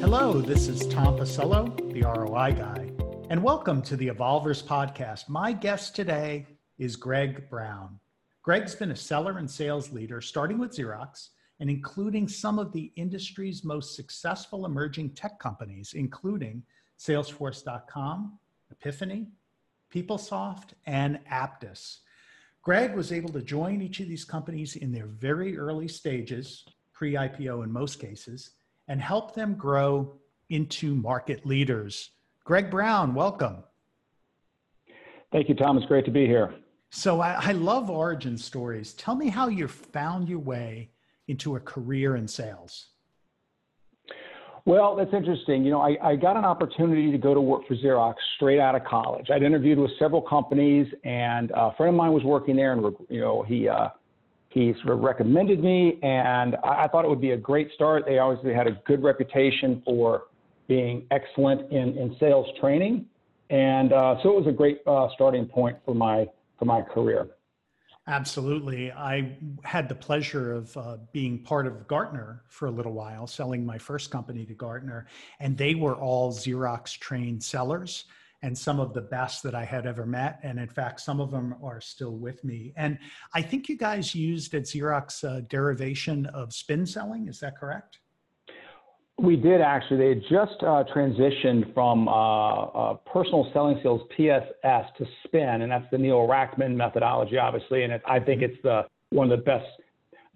Hello, this is Tom Pisello, the ROI guy, and welcome to the Evolvers podcast. My guest today is Greg Brown. Greg's been a seller and sales leader, starting with Xerox and including some of the industry's most successful emerging tech companies, including Salesforce.com, E.piphany, PeopleSoft, and Apttus. Greg was able to join each of these companies in their very early stages, pre IPO in most cases, and help them grow into market leaders. Greg Brown, welcome. Thank you, Tom. It's great to be here. So I, I, love origin stories. Tell me how you found your way into a career in sales. Well, that's interesting. You know, I, I got an opportunity to go to work for Xerox straight out of college. I'd interviewed with several companies, and a friend of mine was working there, and you know, he uh, he sort of recommended me, and I, I thought it would be a great start. They obviously had a good reputation for being excellent in, in sales training, and uh, so it was a great uh, starting point for my for my career. Absolutely. I had the pleasure of uh, being part of Gartner for a little while, selling my first company to Gartner, and they were all Xerox trained sellers and some of the best that I had ever met. And in fact, some of them are still with me. And I think you guys used at Xerox a derivation of spin selling. Is that correct? We did actually. They had just uh, transitioned from uh, uh, personal selling skills PSS to SPIN, and that's the Neil Rackham methodology, obviously. And it, I think it's the one of the best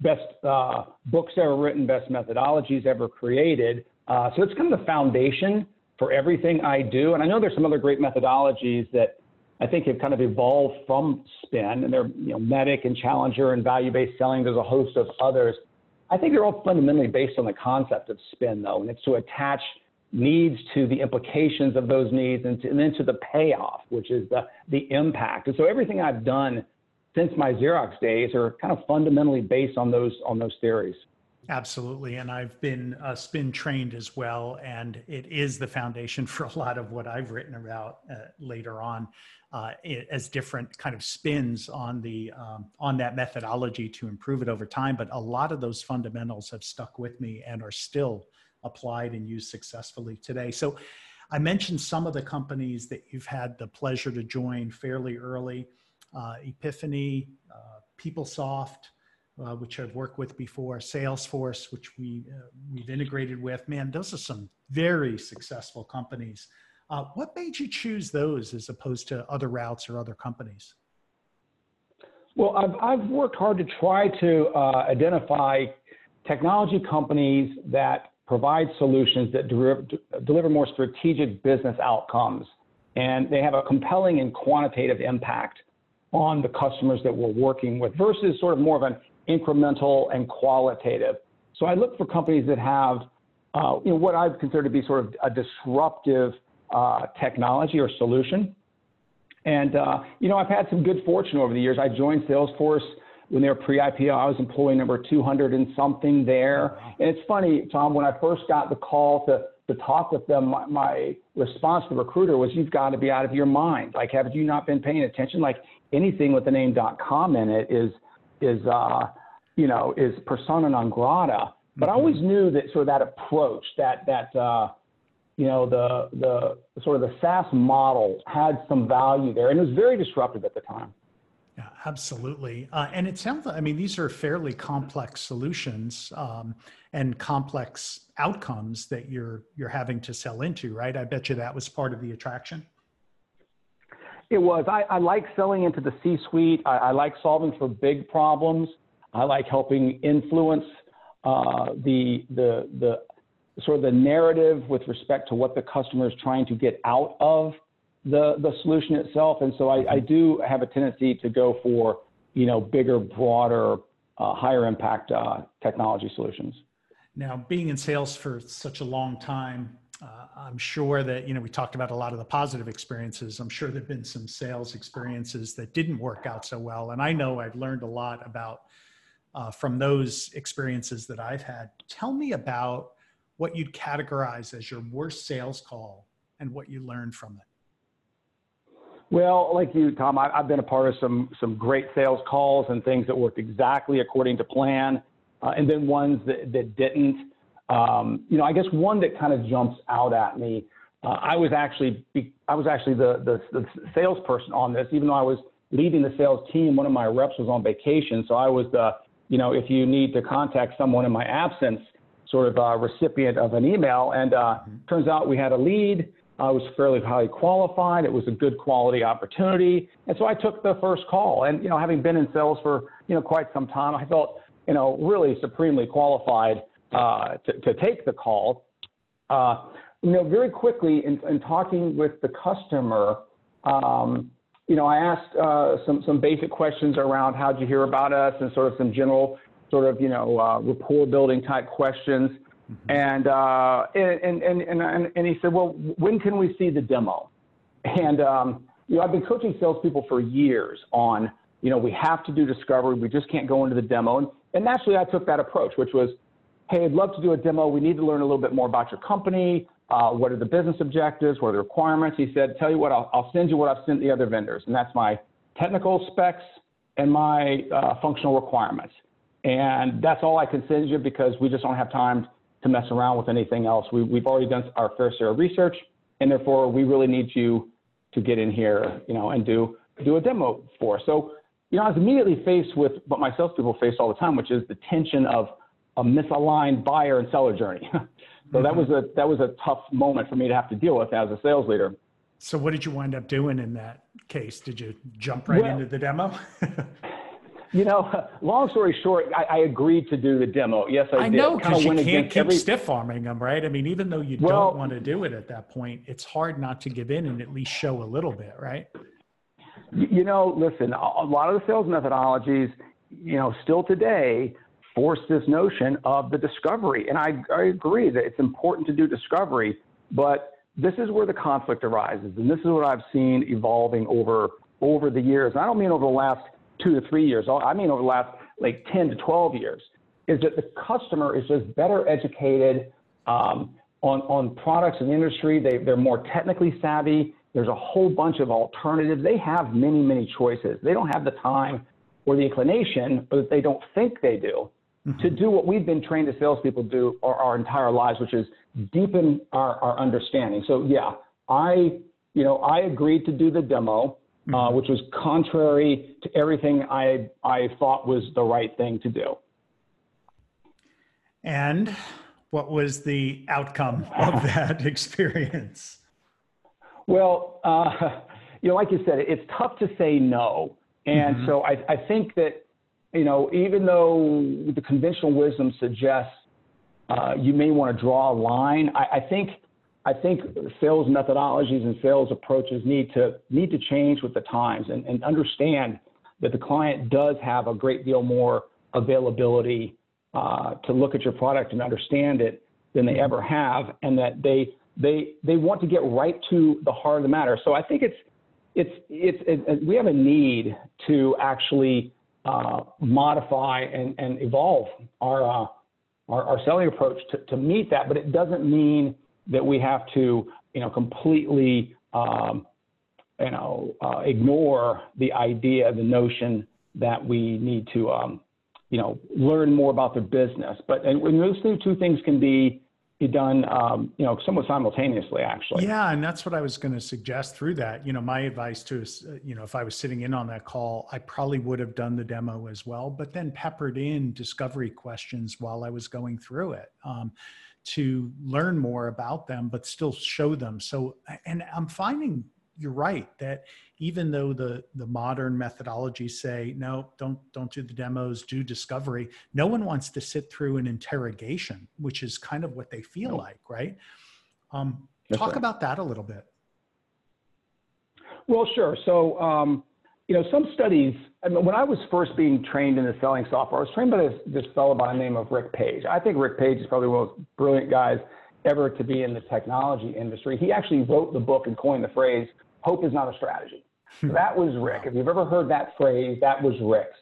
best uh, books ever written, best methodologies ever created. Uh, so it's kind of the foundation for everything I do. And I know there's some other great methodologies that I think have kind of evolved from SPIN, and they're you know MEDDIC and Challenger and value-based selling. There's a host of others. I think they're all fundamentally based on the concept of spin, though, and it's to attach needs to the implications of those needs and, to, and, then to the payoff, which is the, the impact. And so everything I've done since my Xerox days are kind of fundamentally based on those on those theories. Absolutely. And I've been uh, spin trained as well. And it is the foundation for a lot of what I've written about uh, later on uh, as different kind of spins on the um, on that methodology to improve it over time. But a lot of those fundamentals have stuck with me and are still applied and used successfully today. So I mentioned some of the companies that you've had the pleasure to join fairly early, uh, E.piphany, uh, PeopleSoft, uh, which I've worked with before, Salesforce, which we uh, we've integrated with. Man, those are some very successful companies. Uh, what made you choose those as opposed to other routes or other companies? Well, I've, I've worked hard to try to uh, identify technology companies that provide solutions that deliver, deliver more strategic business outcomes, and they have a compelling and quantitative impact on the customers that we're working with versus sort of more of an incremental and qualitative. So I look for companies that have, uh, you know, what I consider to be sort of a disruptive uh, technology or solution. And uh, you know, I've had some good fortune over the years. I joined Salesforce when they were pre-IPO. I was employee number 200 and something there. And it's funny, Tom, when I first got the call to to talk with them, my, my response to the recruiter was, "You've got to be out of your mind. Like, have you not been paying attention? Like, anything with the name .com in it is is uh, you know is persona non grata. But mm-hmm. I always knew that sort of that approach, that that uh, you know the the sort of the SaaS model had some value there, and it was very disruptive at the time. Yeah, absolutely. Uh, and it sounds like, I mean, these are fairly complex solutions um, and complex outcomes that you're you're having to sell into, right? I bet you that was part of the attraction. It was. I, I like selling into the C-suite. I, I, like solving for big problems. I like helping influence uh, the the the sort of the narrative with respect to what the customer is trying to get out of the the solution itself. And so I, I do have a tendency to go for you know bigger, broader, uh, higher impact uh, technology solutions. Now, being in sales for such a long time, uh, I'm sure that, you know, we talked about a lot of the positive experiences. I'm sure there've been some sales experiences that didn't work out so well. And I know I've learned a lot about uh, from those experiences that I've had. Tell me about what you'd categorize as your worst sales call and what you learned from it. Well, like you, Tom, I, have been a part of some some great sales calls and things that worked exactly according to plan, uh, and then ones that, that didn't. Um, you know, I guess one that kind of jumps out at me. Uh, I was actually I was actually the, the the salesperson on this, even though I was leading the sales team. One of my reps was on vacation, so I was the you know if you need to contact someone in my absence, sort of uh, recipient of an email. And uh, mm-hmm. turns out we had a lead. I was fairly highly qualified. It was a good quality opportunity, and so I took the first call. And you know, having been in sales for you know quite some time, I felt you know really supremely qualified uh, to, to take the call. Uh, you know, very quickly in, in talking with the customer, um, you know, I asked uh, some some basic questions around how'd you hear about us and sort of some general sort of you know uh, rapport building type questions. Mm-hmm. And, uh, and, and, and, and, he said, well, when can we see the demo? And, um, you know, I've been coaching salespeople for years on, you know, we have to do discovery. We just can't go into the demo. And, and naturally, I took that approach, which was, hey, I'd love to do a demo. We need to learn a little bit more about your company. Uh, what are the business objectives? What are the requirements? He said, tell you what, I'll, I'll send you what I've sent the other vendors. And that's my technical specs and my uh, functional requirements. And that's all I can send you because we just don't have time to mess around with anything else. We, we've already done our fair share of research, and therefore we really need you to get in here, you know, and do do a demo for. So, you know, I was immediately faced with what my salespeople face all the time, which is the tension of a misaligned buyer and seller journey. so mm-hmm. that was a that was a tough moment for me to have to deal with as a sales leader. So what did you wind up doing in that case? Did you jump right well, into the demo? You know, long story short, I, I, agreed to do the demo. Yes, I, did. I did. know because you can't keep every... stiff arming them, right? I mean, even though you well, don't want to do it at that point, it's hard not to give in and at least show a little bit, right? You know, listen, a lot of the sales methodologies, you know, still today force this notion of the discovery, and I, I agree that it's important to do discovery, but this is where the conflict arises, and this is what I've seen evolving over over the years. And I don't mean over the last two to three years, I mean over the last like 10 to 12 years, is that the customer is just better educated um, on, on products and industry. They, they're more technically savvy. There's a whole bunch of alternatives. They have many, many choices. They don't have the time or the inclination, or that they don't think they do, mm-hmm. to do what we've been trained as salespeople do our, our entire lives, which is deepen our, our understanding. So yeah, I, you know, I agreed to do the demo uh, mm-hmm. which was contrary to everything I, I thought was the right thing to do. And what was the outcome of that experience? Well, uh, you know, like you said, it's tough to say no. And mm-hmm. so I, I think that, you know, even though the conventional wisdom suggests uh, you may want to draw a line, I, I think I think sales methodologies and sales approaches need to need to change with the times and, and understand that the client does have a great deal more availability uh, to look at your product and understand it than they ever have, and that they they they want to get right to the heart of the matter. So I think it's it's it's it, we have a need to actually uh, modify and, and evolve our, uh, our, our selling approach to, to meet that, but it doesn't mean that we have to, you know, completely, um, you know, uh, ignore the idea, the notion that we need to, um, you know, learn more about the business. But and when those two things can be be done, um, you know, somewhat simultaneously, actually. Yeah, and that's what I was going to suggest through that. You know, my advice to, uh, you know, if I was sitting in on that call, I probably would have done the demo as well, but then peppered in discovery questions while I was going through it. Um, to learn more about them, but still show them. So, and I'm finding you're right that even though the the modern methodologies say no, don't don't do the demos, do discovery. No one wants to sit through an interrogation, which is kind of what they feel no. like, right? Um, talk right. about that a little bit. Well, sure. So. Um, you know, some studies, I mean, when I was first being trained in the selling software, I was trained by this, this fellow by the name of Rick Page. I think Rick Page is probably one of the most brilliant guys ever to be in the technology industry. He actually wrote the book and coined the phrase, hope is not a strategy. So hmm. that was Rick. If you've ever heard that phrase, that was Rick's.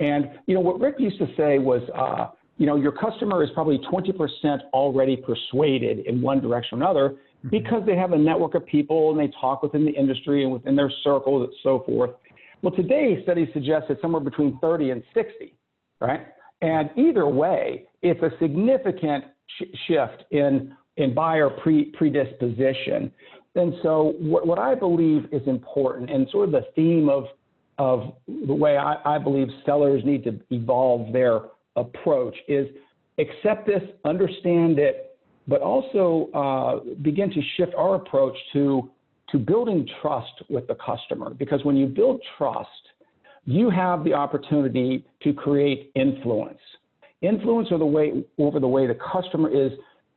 And, you know, what Rick used to say was, uh, you know, your customer is probably 20% already persuaded in one direction or another mm-hmm. because they have a network of people and they talk within the industry and within their circles and so forth. Well, today studies suggest it's somewhere between 30 and 60, right? And either way, it's a significant sh- shift in in buyer pre predisposition. And so, what, what I believe is important, and sort of the theme of of the way I, I believe sellers need to evolve their approach is accept this, understand it, but also uh, begin to shift our approach to to building trust with the customer. Because when you build trust, you have the opportunity to create influence. Influence over the way over the way the customer is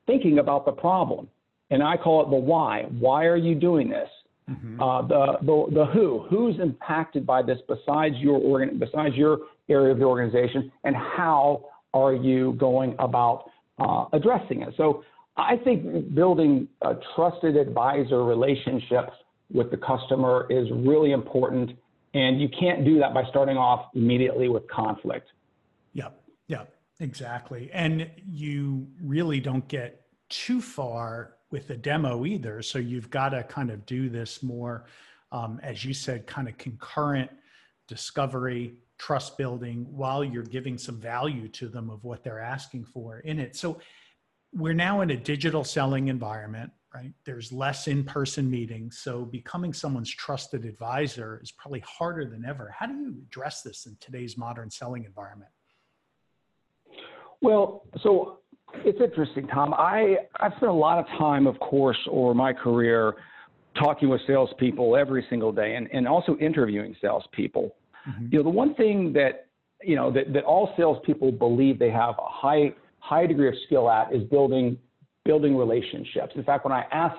thinking about the problem. And I call it the why. Why are you doing this? Mm-hmm. Uh, the, the, the who. Who's impacted by this besides your organ, besides your area of the organization, and how are you going about uh, addressing it? So I think building a trusted advisor relationship with the customer is really important, and you can't do that by starting off immediately with conflict. Yep, yep, exactly. And you really don't get too far with the demo either. So you've got to kind of do this more, um, as you said, kind of concurrent discovery, trust building while you're giving some value to them of what they're asking for in it. So we're now in a digital selling environment, right? There's less in person meetings. So becoming someone's trusted advisor is probably harder than ever. How do you address this in today's modern selling environment? Well, so it's interesting, Tom. I, I've spent a lot of time, of course, over my career talking with salespeople every single day and, and also interviewing salespeople. Mm-hmm. You know, the one thing that, you know, that, that all salespeople believe they have a high, high degree of skill at is building, building relationships. In fact, when I ask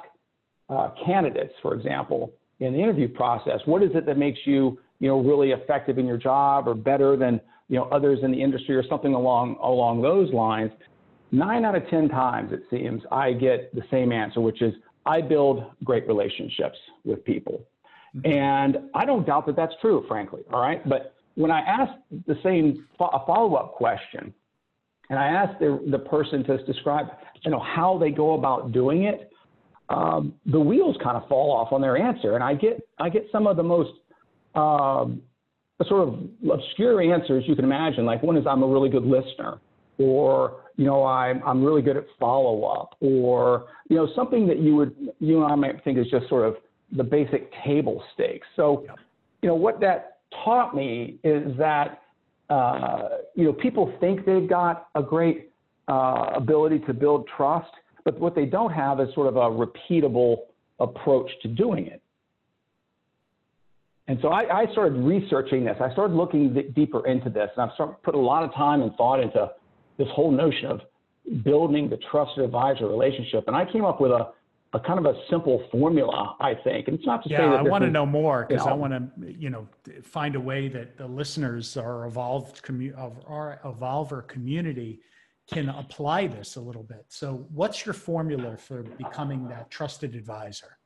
uh, candidates, for example, in the interview process, what is it that makes you, you know, really effective in your job or better than, you know, others in the industry or something along, along those lines? Nine out of 10 times, it seems, I get the same answer, which is I build great relationships with people. Mm-hmm. And I don't doubt that that's true, frankly. All right. But when I ask the same a follow up question, and I ask the, the person to describe, you know, how they go about doing it, um, the wheels kind of fall off on their answer, and I get I get some of the most um, sort of obscure answers you can imagine. Like one is I'm a really good listener, or you know, I'm, I'm really good at follow up, or, you know, something that you would, you and I might think is just sort of the basic table stakes. So, you know, what that taught me is that, uh, you know, people think they've got a great uh, ability to build trust, but what they don't have is sort of a repeatable approach to doing it. And so I, I started researching this. I started looking deeper into this, and I've put a lot of time and thought into this whole notion of building the trusted advisor relationship. And I came up with a, a kind of a simple formula, I think. And it's not to yeah, say that I want to know more because you know, I want to, you know, find a way that the listeners, our evolved commu- of our evolver community, can apply this a little bit. So, what's your formula for becoming that trusted advisor?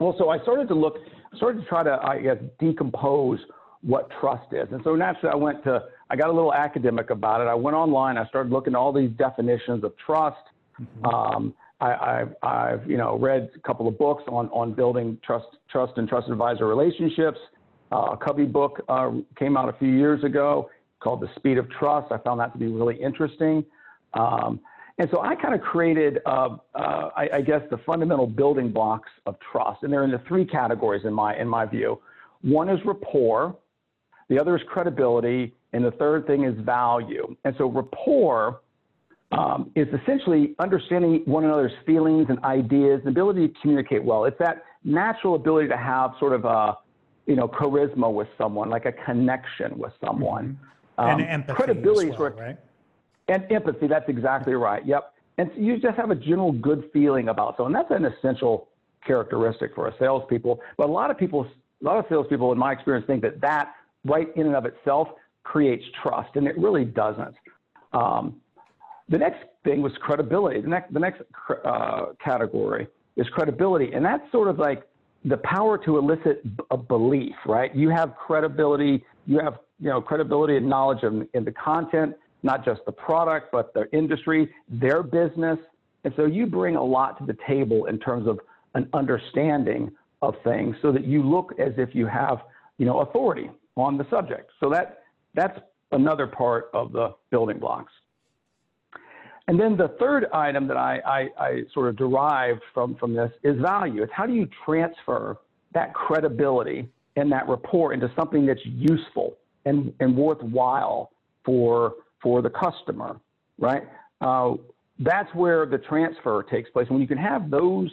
Well, so I started to look, started to try to, I guess, decompose what trust is. And so naturally, I went to I got a little academic about it. I went online. I started looking at all these definitions of trust. Mm-hmm. Um, I, have you know read a couple of books on on building trust trust and trust advisor relationships. Uh, a Covey book uh, came out a few years ago called The Speed of Trust. I found that to be really interesting. Um, and so I kind of created, uh, uh, I, I, guess, the fundamental building blocks of trust, and they're in the three categories in my in my view. One is rapport, the other is credibility, and the third thing is value. And so rapport um, is essentially understanding one another's feelings and ideas, the ability to communicate well. It's that natural ability to have sort of a, you know, charisma with someone, like a connection with someone. Mm-hmm. Um, and empathy credibility as well, right? And empathy, that's exactly right. Yep. And so you just have a general good feeling about someone. That's an essential characteristic for a salespeople. But a lot of people, a lot of salespeople, in my experience, think that that right in and of itself creates trust, and it really doesn't. Um, the next thing was credibility. The next, the next uh, category is credibility, and that's sort of like the power to elicit a belief, right? You have credibility, you have you know credibility and knowledge in, in the content, not just the product, but the industry, their business, and so you bring a lot to the table in terms of an understanding of things, so that you look as if you have you know authority on the subject. So that that's another part of the building blocks. and then the third item that I, I, I, sort of derived from, from this is value. It's how do you transfer that credibility and that rapport into something that's useful and, and worthwhile for, for the customer, right? Uh, that's where the transfer takes place. When you can have those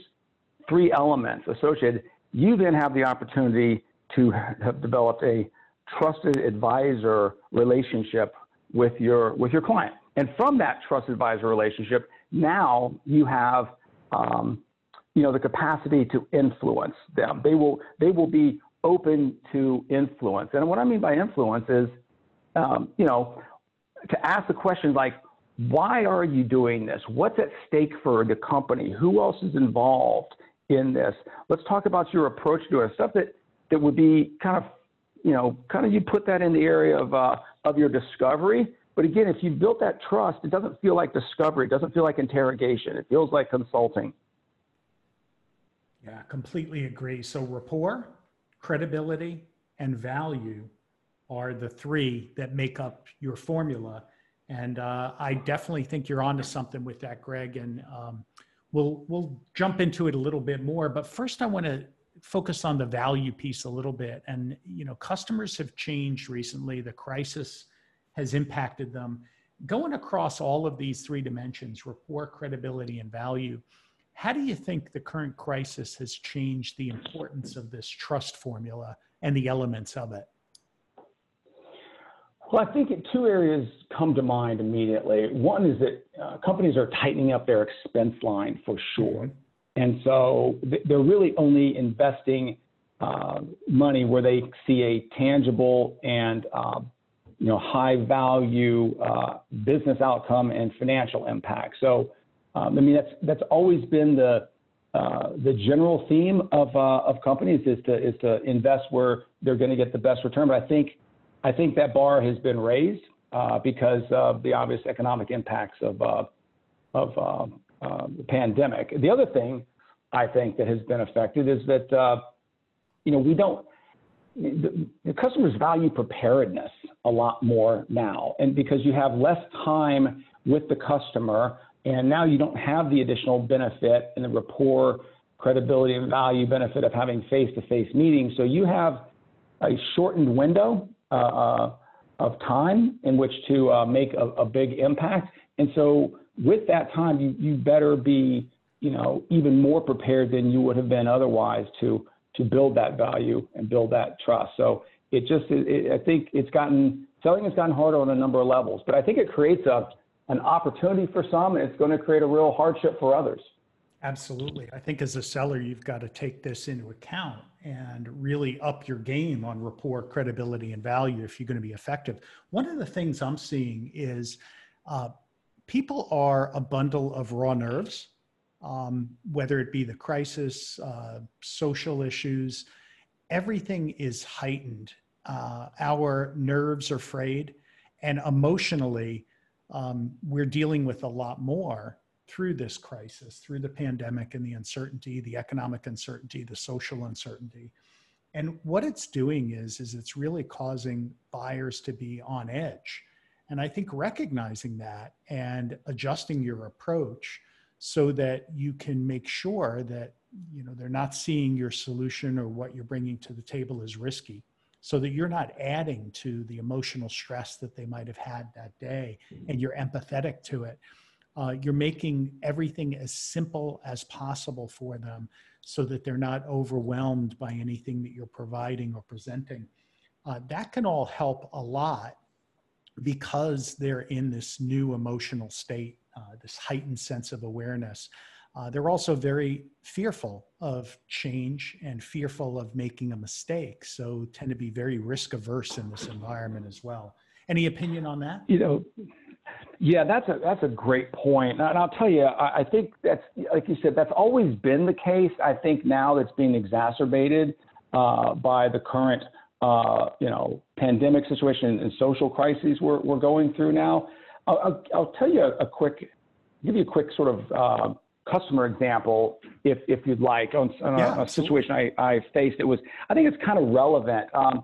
three elements associated, you then have the opportunity to have developed a trusted advisor relationship with your with your client. And from that trust advisor relationship, now you have um, you know the capacity to influence them. They will they will be open to influence. And what I mean by influence is um, you know to ask the question like why are you doing this? What's at stake for the company? Who else is involved in this? Let's talk about your approach to it. Stuff that that would be kind of you know kind of you put that in the area of uh, of your discovery but again, if you've built that trust, it doesn't feel like discovery. It doesn't feel like interrogation. It feels like consulting. Yeah, completely agree. So rapport, credibility, and value are the three that make up your formula. And uh, I definitely think you're onto something with that, Greg. And um, we'll we'll jump into it a little bit more. But first, I want to focus on the value piece a little bit. And you know, customers have changed recently. The crisis has impacted them. Going across all of these three dimensions rapport, credibility, and value how do you think the current crisis has changed the importance of this trust formula and the elements of it? Well, I think two areas come to mind immediately. One is that uh, companies are tightening up their expense line for sure. And so they're really only investing uh, money where they see a tangible and uh, you know, high value uh, business outcome and financial impact. So, um, I mean, that's that's always been the uh, the general theme of uh, of companies is to is to invest where they're going to get the best return. But I think I think that bar has been raised uh, because of the obvious economic impacts of of uh, the pandemic. The other thing I think that has been affected is that you know we don't the, the customers value preparedness a lot more now. And because you have less time with the customer, and now you don't have the additional benefit and the rapport, credibility, and value benefit of having face to face meetings. So you have a shortened window uh, uh, of time in which to uh, make a, a, big impact. And so with that time, you, you better be, you know, even more prepared than you would have been otherwise to to build that value and build that trust. So it just, it, I think it's gotten, selling has gotten harder on a number of levels, but I think it creates a, an opportunity for some and it's going to create a real hardship for others. Absolutely. I think as a seller, you've got to take this into account and really up your game on rapport, credibility, and value if you're going to be effective. One of the things I'm seeing is uh, people are a bundle of raw nerves um, whether it be the crisis, uh, social issues, everything is heightened. Uh, our nerves are frayed, and emotionally, um, we're dealing with a lot more through this crisis, through the pandemic and the uncertainty, the economic uncertainty, the social uncertainty. And what it's doing is, is it's really causing buyers to be on edge. And I think recognizing that and adjusting your approach so that you can make sure that you know they're not seeing your solution or what you're bringing to the table as risky. So that you're not adding to the emotional stress that they might have had that day and you're empathetic to it. Uh, you're making everything as simple as possible for them so that they're not overwhelmed by anything that you're providing or presenting. Uh, that can all help a lot because they're in this new emotional state uh, this heightened sense of awareness. Uh, they're also very fearful of change and fearful of making a mistake, so tend to be very risk averse in this environment as well. Any opinion on that? You know, yeah, that's a that's a great point, and I'll tell you, I, I think that's like you said, that's always been the case. I think now that's being exacerbated uh, by the current, uh, you know, pandemic situation and social crises we're we're going through now. I'll, I'll tell you a, a, quick, give you a quick sort of uh, customer example, if if you'd like, on, on yeah, a, a, situation I, I faced. It was, I think it's kind of relevant. Um,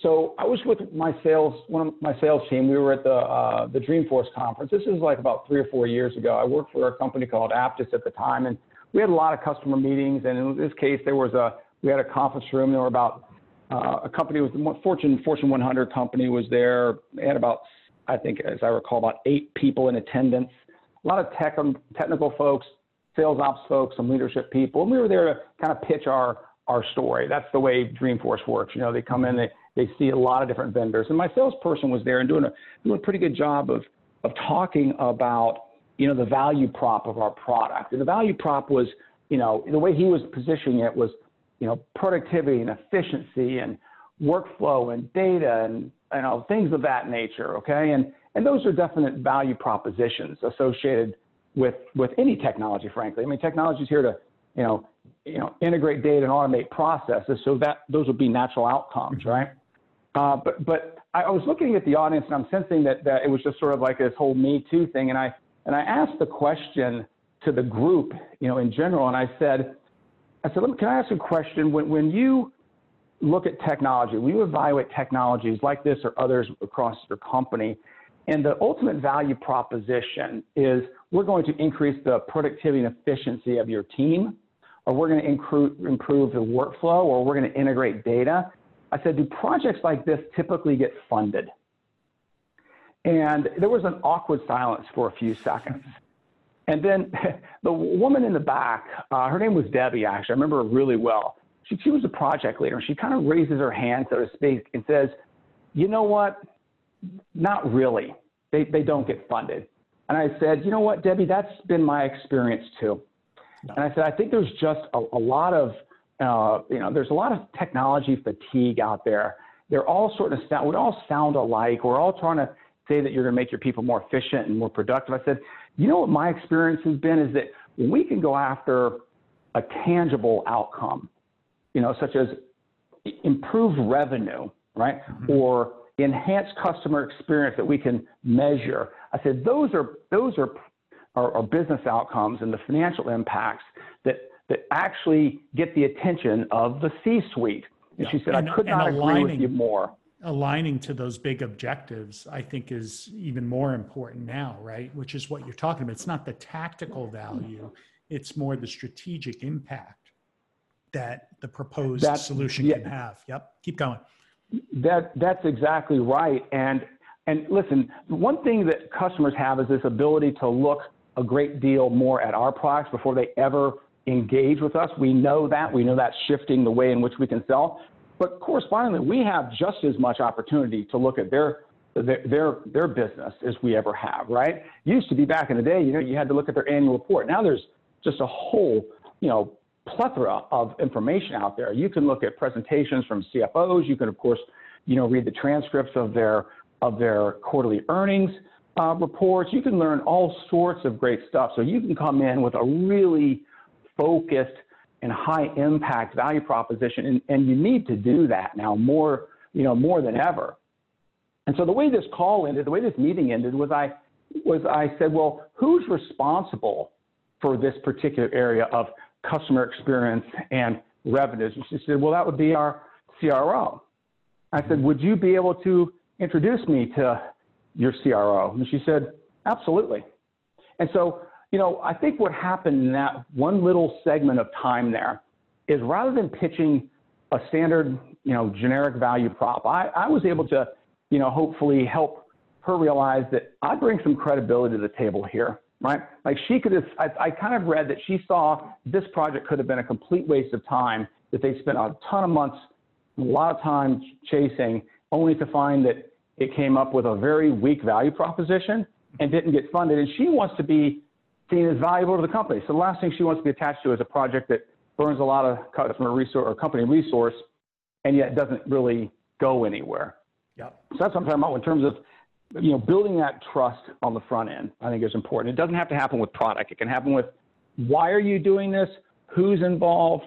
so I was with my sales, one of my sales team. We were at the uh, the Dreamforce conference. This is like about three or four years ago. I worked for a company called Apttus at the time, and we had a lot of customer meetings. And in this case, there was a we had a conference room. There were about uh, a company with Fortune Fortune 100 company was there. They had about I think, as I recall, about eight people in attendance. A lot of tech um, technical folks, sales ops folks, some leadership people, and we were there to kind of pitch our our story. That's the way Dreamforce works. You know, they come in, they they see a lot of different vendors. And my salesperson was there and doing a doing a pretty good job of of talking about you know the value prop of our product. And the value prop was you know the way he was positioning it was you know productivity and efficiency and workflow and data and you know things of that nature. Okay, and and those are definite value propositions associated with with any technology. Frankly, I mean technology is here to you know you know integrate data and automate processes so that those would be natural outcomes, right? Uh, but but I was looking at the audience and I'm sensing that, that it was just sort of like this whole Me Too thing. And I and I asked the question to the group, you know, in general, and I said, I said, can I ask a question? When when you look at technology, when you evaluate technologies like this or others across your company, and the ultimate value proposition is we're going to increase the productivity and efficiency of your team, or we're going to improve, improve the workflow, or we're going to integrate data. I said, do projects like this typically get funded? And there was an awkward silence for a few seconds. And then the woman in the back, uh, her name was Debbie, actually. I remember her really well. She, she was a project leader. and She kind of raises her hand, so to speak, and says, You know what? Not really. They, they don't get funded. And I said, You know what, Debbie? That's been my experience too. And I said, I think there's just a, a lot of uh, you know, there's a lot of technology fatigue out there. They're all sort of sound, we all sound alike. We're all trying to say that you're going to make your people more efficient and more productive. I said, you know what my experience has been is that when we can go after a tangible outcome, you know, such as improved revenue, right, mm-hmm. or enhanced customer experience that we can measure. I said those are those are, are, are business outcomes and the financial impacts that that actually get the attention of the C-suite. And yeah. she said, and, I could not agree with you more. Aligning to those big objectives, I think, is even more important now, right? Which is what you're talking about. It's not the tactical value; it's more the strategic impact that the proposed that's, solution yeah. can have. Yep, keep going. That that's exactly right. And and listen, one thing that customers have is this ability to look a great deal more at our products before they ever engage with us. We know that. We know that's shifting the way in which we can sell. But correspondingly, we have just as much opportunity to look at their their their, business as we ever have, right? Used to be back in the day, you know, you had to look at their annual report. Now there's just a whole, you know, plethora of information out there. You can look at presentations from CFOs. You can, of course, you know, read the transcripts of their of their quarterly earnings uh, reports. You can learn all sorts of great stuff. So you can come in with a really focused and high impact value proposition. And, and you need to do that now more, you know, more than ever. And so the way this call ended, the way this meeting ended was I was I said, well, who's responsible for this particular area of customer experience and revenues? And she said, well, that would be our CRO. I said, would you be able to introduce me to your CRO? And she said, absolutely. And so you know, I think what happened in that one little segment of time there is rather than pitching a standard, you know, generic value prop, I, I was able to, you know, hopefully help her realize that I bring some credibility to the table here, right? Like she could have, I, I kind of read that she saw this project could have been a complete waste of time, that they spent a ton of months, a lot of time chasing, only to find that it came up with a very weak value proposition and didn't get funded. And she wants to be seen as valuable to the company. So the last thing she wants to be attached to is a project that burns a lot of customer resource or company resource, and yet doesn't really go anywhere. Yeah. So that's what I'm talking about in terms of you know building that trust on the front end. I think is important. It doesn't have to happen with product. It can happen with why are you doing this, who's involved,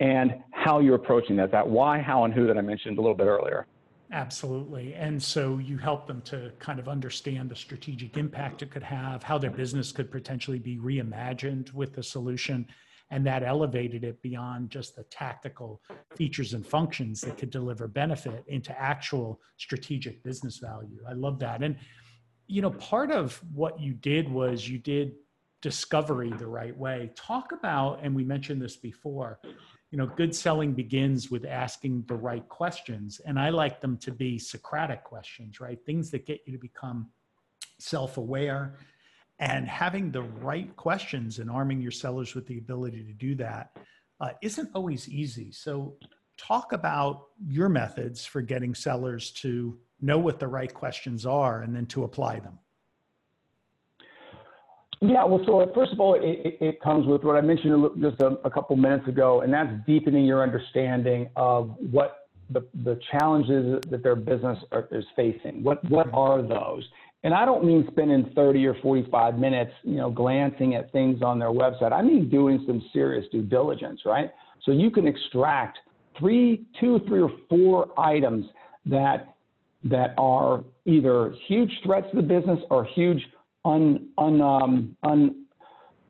and how you're approaching that. That why, how, and who that I mentioned a little bit earlier. Absolutely. And so you help them to kind of understand the strategic impact it could have, how their business could potentially be reimagined with the solution. and that elevated it beyond just the tactical features and functions that could deliver benefit into actual strategic business value. I love that. And, you know, part of what you did was you did discovery the right way. Talk about, and we mentioned this before, you know, good selling begins with asking the right questions. And I like them to be Socratic questions, right? Things that get you to become self aware and having the right questions and arming your sellers with the ability to do that uh, not always easy. So, talk about your methods for getting sellers to know what the right questions are and then to apply them. Yeah, well, so first of all, it, it comes with what I mentioned just a, a couple minutes ago, and that's deepening your understanding of what the, the challenges that their business are, is facing. What what are those? And I don't mean spending 30 or 45 minutes, you know, glancing at things on their website. I mean doing some serious due diligence, right? So you can extract three, two, three, or four items that that are either huge threats to the business or huge un, un, um, un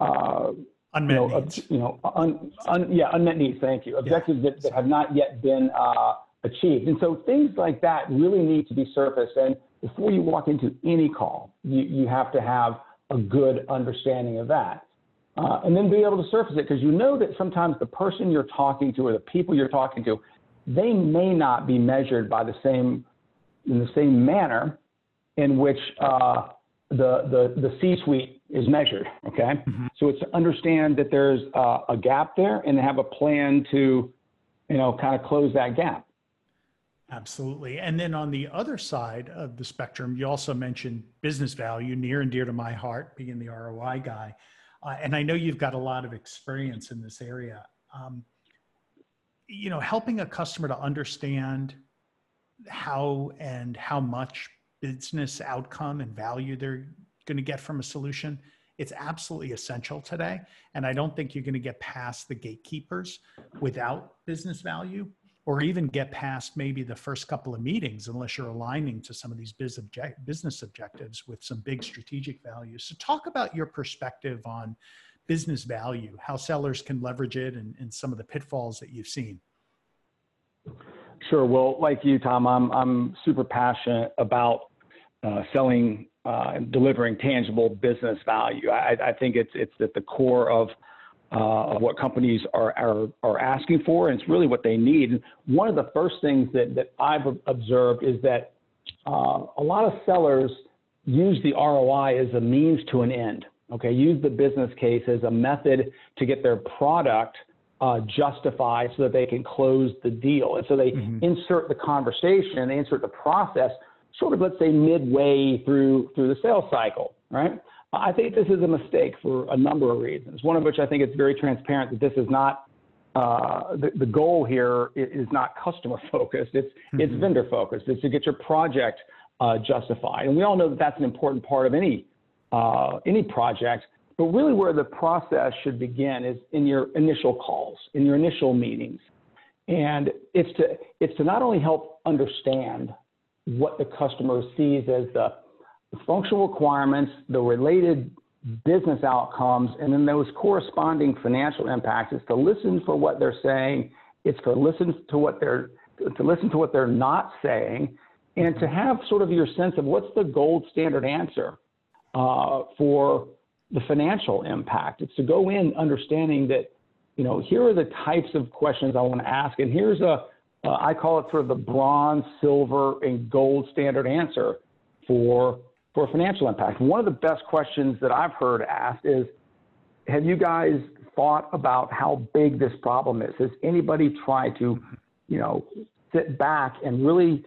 uh, unmet you know, needs. Uh, you know, un, un, yeah, unmet needs. Thank you. Objectives yeah. that, that have not yet been uh, achieved. And so things like that really need to be surfaced. And before you walk into any call, you, you have to have a good understanding of that. Uh, and then be able to surface it because you know that sometimes the person you're talking to or the people you're talking to, they may not be measured by the same in the same manner in which uh, the, the, the C-suite is measured, okay? Mm-hmm. So it's to understand that there's uh, a gap there and have a plan to, you know, kind of close that gap. Absolutely. And then on the other side of the spectrum, you also mentioned business value, near and dear to my heart, being the ROI guy. Uh, and I know you've got a lot of experience in this area. Um, you know, helping a customer to understand how and how much business outcome and value they're going to get from a solution it's absolutely essential today and i don't think you're going to get past the gatekeepers without business value or even get past maybe the first couple of meetings unless you're aligning to some of these business objectives with some big strategic values so talk about your perspective on business value how sellers can leverage it and, and some of the pitfalls that you've seen Sure. Well, like you, Tom, I'm I'm super passionate about uh, selling uh, and delivering tangible business value. I, I, think it's it's at the core of uh, of what companies are, are are asking for, and it's really what they need. one of the first things that that I've observed is that uh, a lot of sellers use the ROI as a means to an end. Okay, use the business case as a method to get their product uh, justify so that they can close the deal. And so they mm-hmm. insert the conversation, and they insert the process sort of, let's say, midway through, through the sales cycle, right? I think this is a mistake for a number of reasons. One of which I think it's very transparent that this is not uh, the, the goal here is not customer focused. It's mm-hmm. it's vendor focused. It's to get your project uh, justified, and we all know that that's an important part of any uh, any project. But really, where the process should begin is in your initial calls, in your initial meetings. And it's to, it's to not only help understand what the customer sees as the functional requirements, the related business outcomes, and then those corresponding financial impacts. It's to listen for what they're saying. It's to listen to what they're to listen to what they're not saying, and to have sort of your sense of what's the gold standard answer uh, for the financial impact. It's to go in understanding that, you know, here are the types of questions I want to ask, and here's a, uh, I call it sort of the bronze, silver, and gold standard answer for for financial impact. One of the best questions that I've heard asked is, have you guys thought about how big this problem is? Has anybody tried to, you know, sit back and really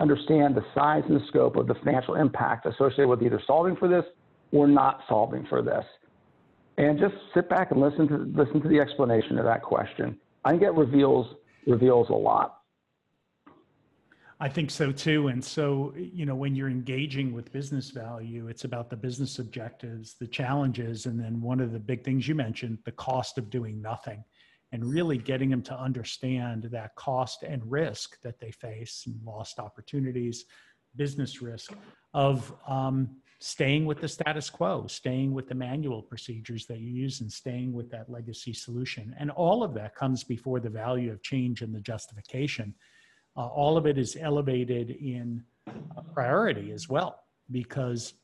understand the size and the scope of the financial impact associated with either solving for this we're not solving for this. And just sit back and listen to listen to the explanation of that question. I think it reveals reveals a lot. I think so too. And so, you know, when you're engaging with business value, it's about the business objectives, the challenges, and then one of the big things you mentioned, the cost of doing nothing, and really getting them to understand that cost and risk that they face and lost opportunities, business risk of um, staying with the status quo, staying with the manual procedures that you use, and staying with that legacy solution. And all of that comes before the value of change and the justification. Uh, all of it is elevated in uh, priority as well, because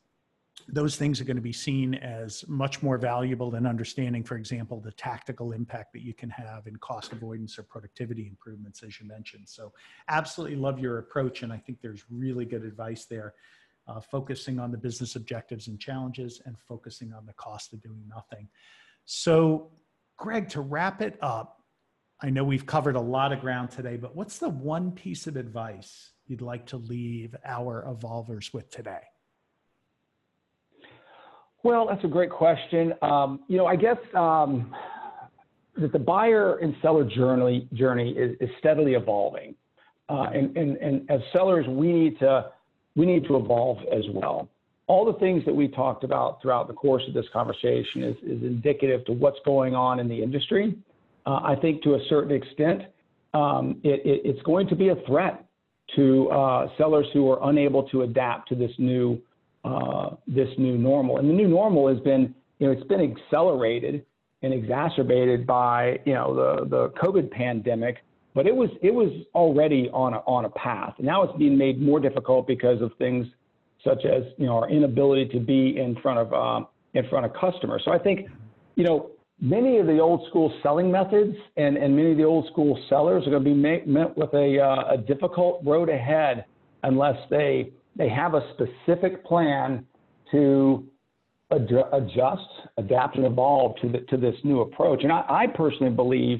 those things are going to be seen as much more valuable than understanding, for example, the tactical impact that you can have in cost avoidance or productivity improvements, as you mentioned. So, absolutely love your approach, and I think there's really good advice there, uh, focusing on the business objectives and challenges, and focusing on the cost of doing nothing. So, Greg, to wrap it up, I know we've covered a lot of ground today, but what's the one piece of advice you'd like to leave our evolvers with today? Well, that's a great question. Um, you know, I guess um, that the buyer and seller journey journey is, is steadily evolving, uh, and, and and as sellers, we need to we need to evolve as well. All the things that we talked about throughout the course of this conversation is, is indicative to what's going on in the industry. Uh, I think to a certain extent, um, it, it, it's going to be a threat to uh, sellers who are unable to adapt to this new uh, this new normal. And the new normal has been, you know, it's been accelerated and exacerbated by, you know, the, the COVID pandemic, but it was, it was already on a, on a path. Now it's being made more difficult because of things such as, you know, our inability to be in front of, um, in front of customers. So I think, you know, many of the old school selling methods and, and many of the old school sellers are going to be met, with a, uh, a difficult road ahead unless they they have a specific plan to ad- adjust, adapt, and evolve to, the, to this new approach. And I, I, personally believe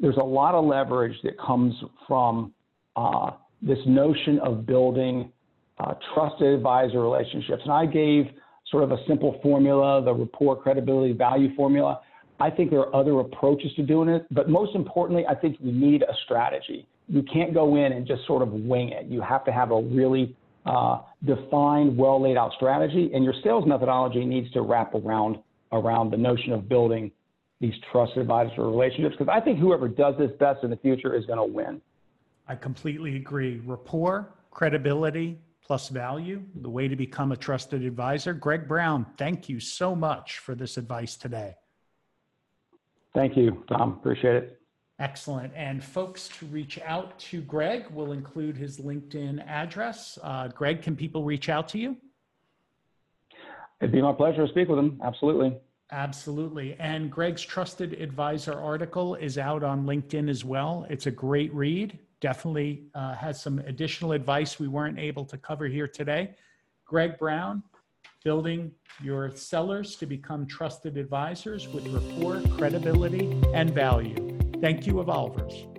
there's a lot of leverage that comes from uh, this notion of building uh, trusted advisor relationships. And I gave sort of a simple formula, the rapport credibility value formula. I think there are other approaches to doing it, but most importantly, I think you need a strategy. You can't go in and just sort of wing it. You have to have a really uh, defined, well laid out strategy, and your sales methodology needs to wrap around around the notion of building these trusted advisor relationships. Because I think whoever does this best in the future is going to win. I completely agree. Rapport, credibility, plus value, the way to become a trusted advisor. Greg Brown, thank you so much for this advice today. Thank you, Tom. Appreciate it. Excellent. And folks to reach out to Greg, we'll include his LinkedIn address. Uh, Greg, can people reach out to you? It'd be my pleasure to speak with him. Absolutely. Absolutely. And Greg's Trusted Advisor article is out on LinkedIn as well. It's a great read. Definitely uh, has some additional advice we weren't able to cover here today. Greg Brown, building your sellers to become trusted advisors with rapport, credibility, and value. Thank you, Evolvers.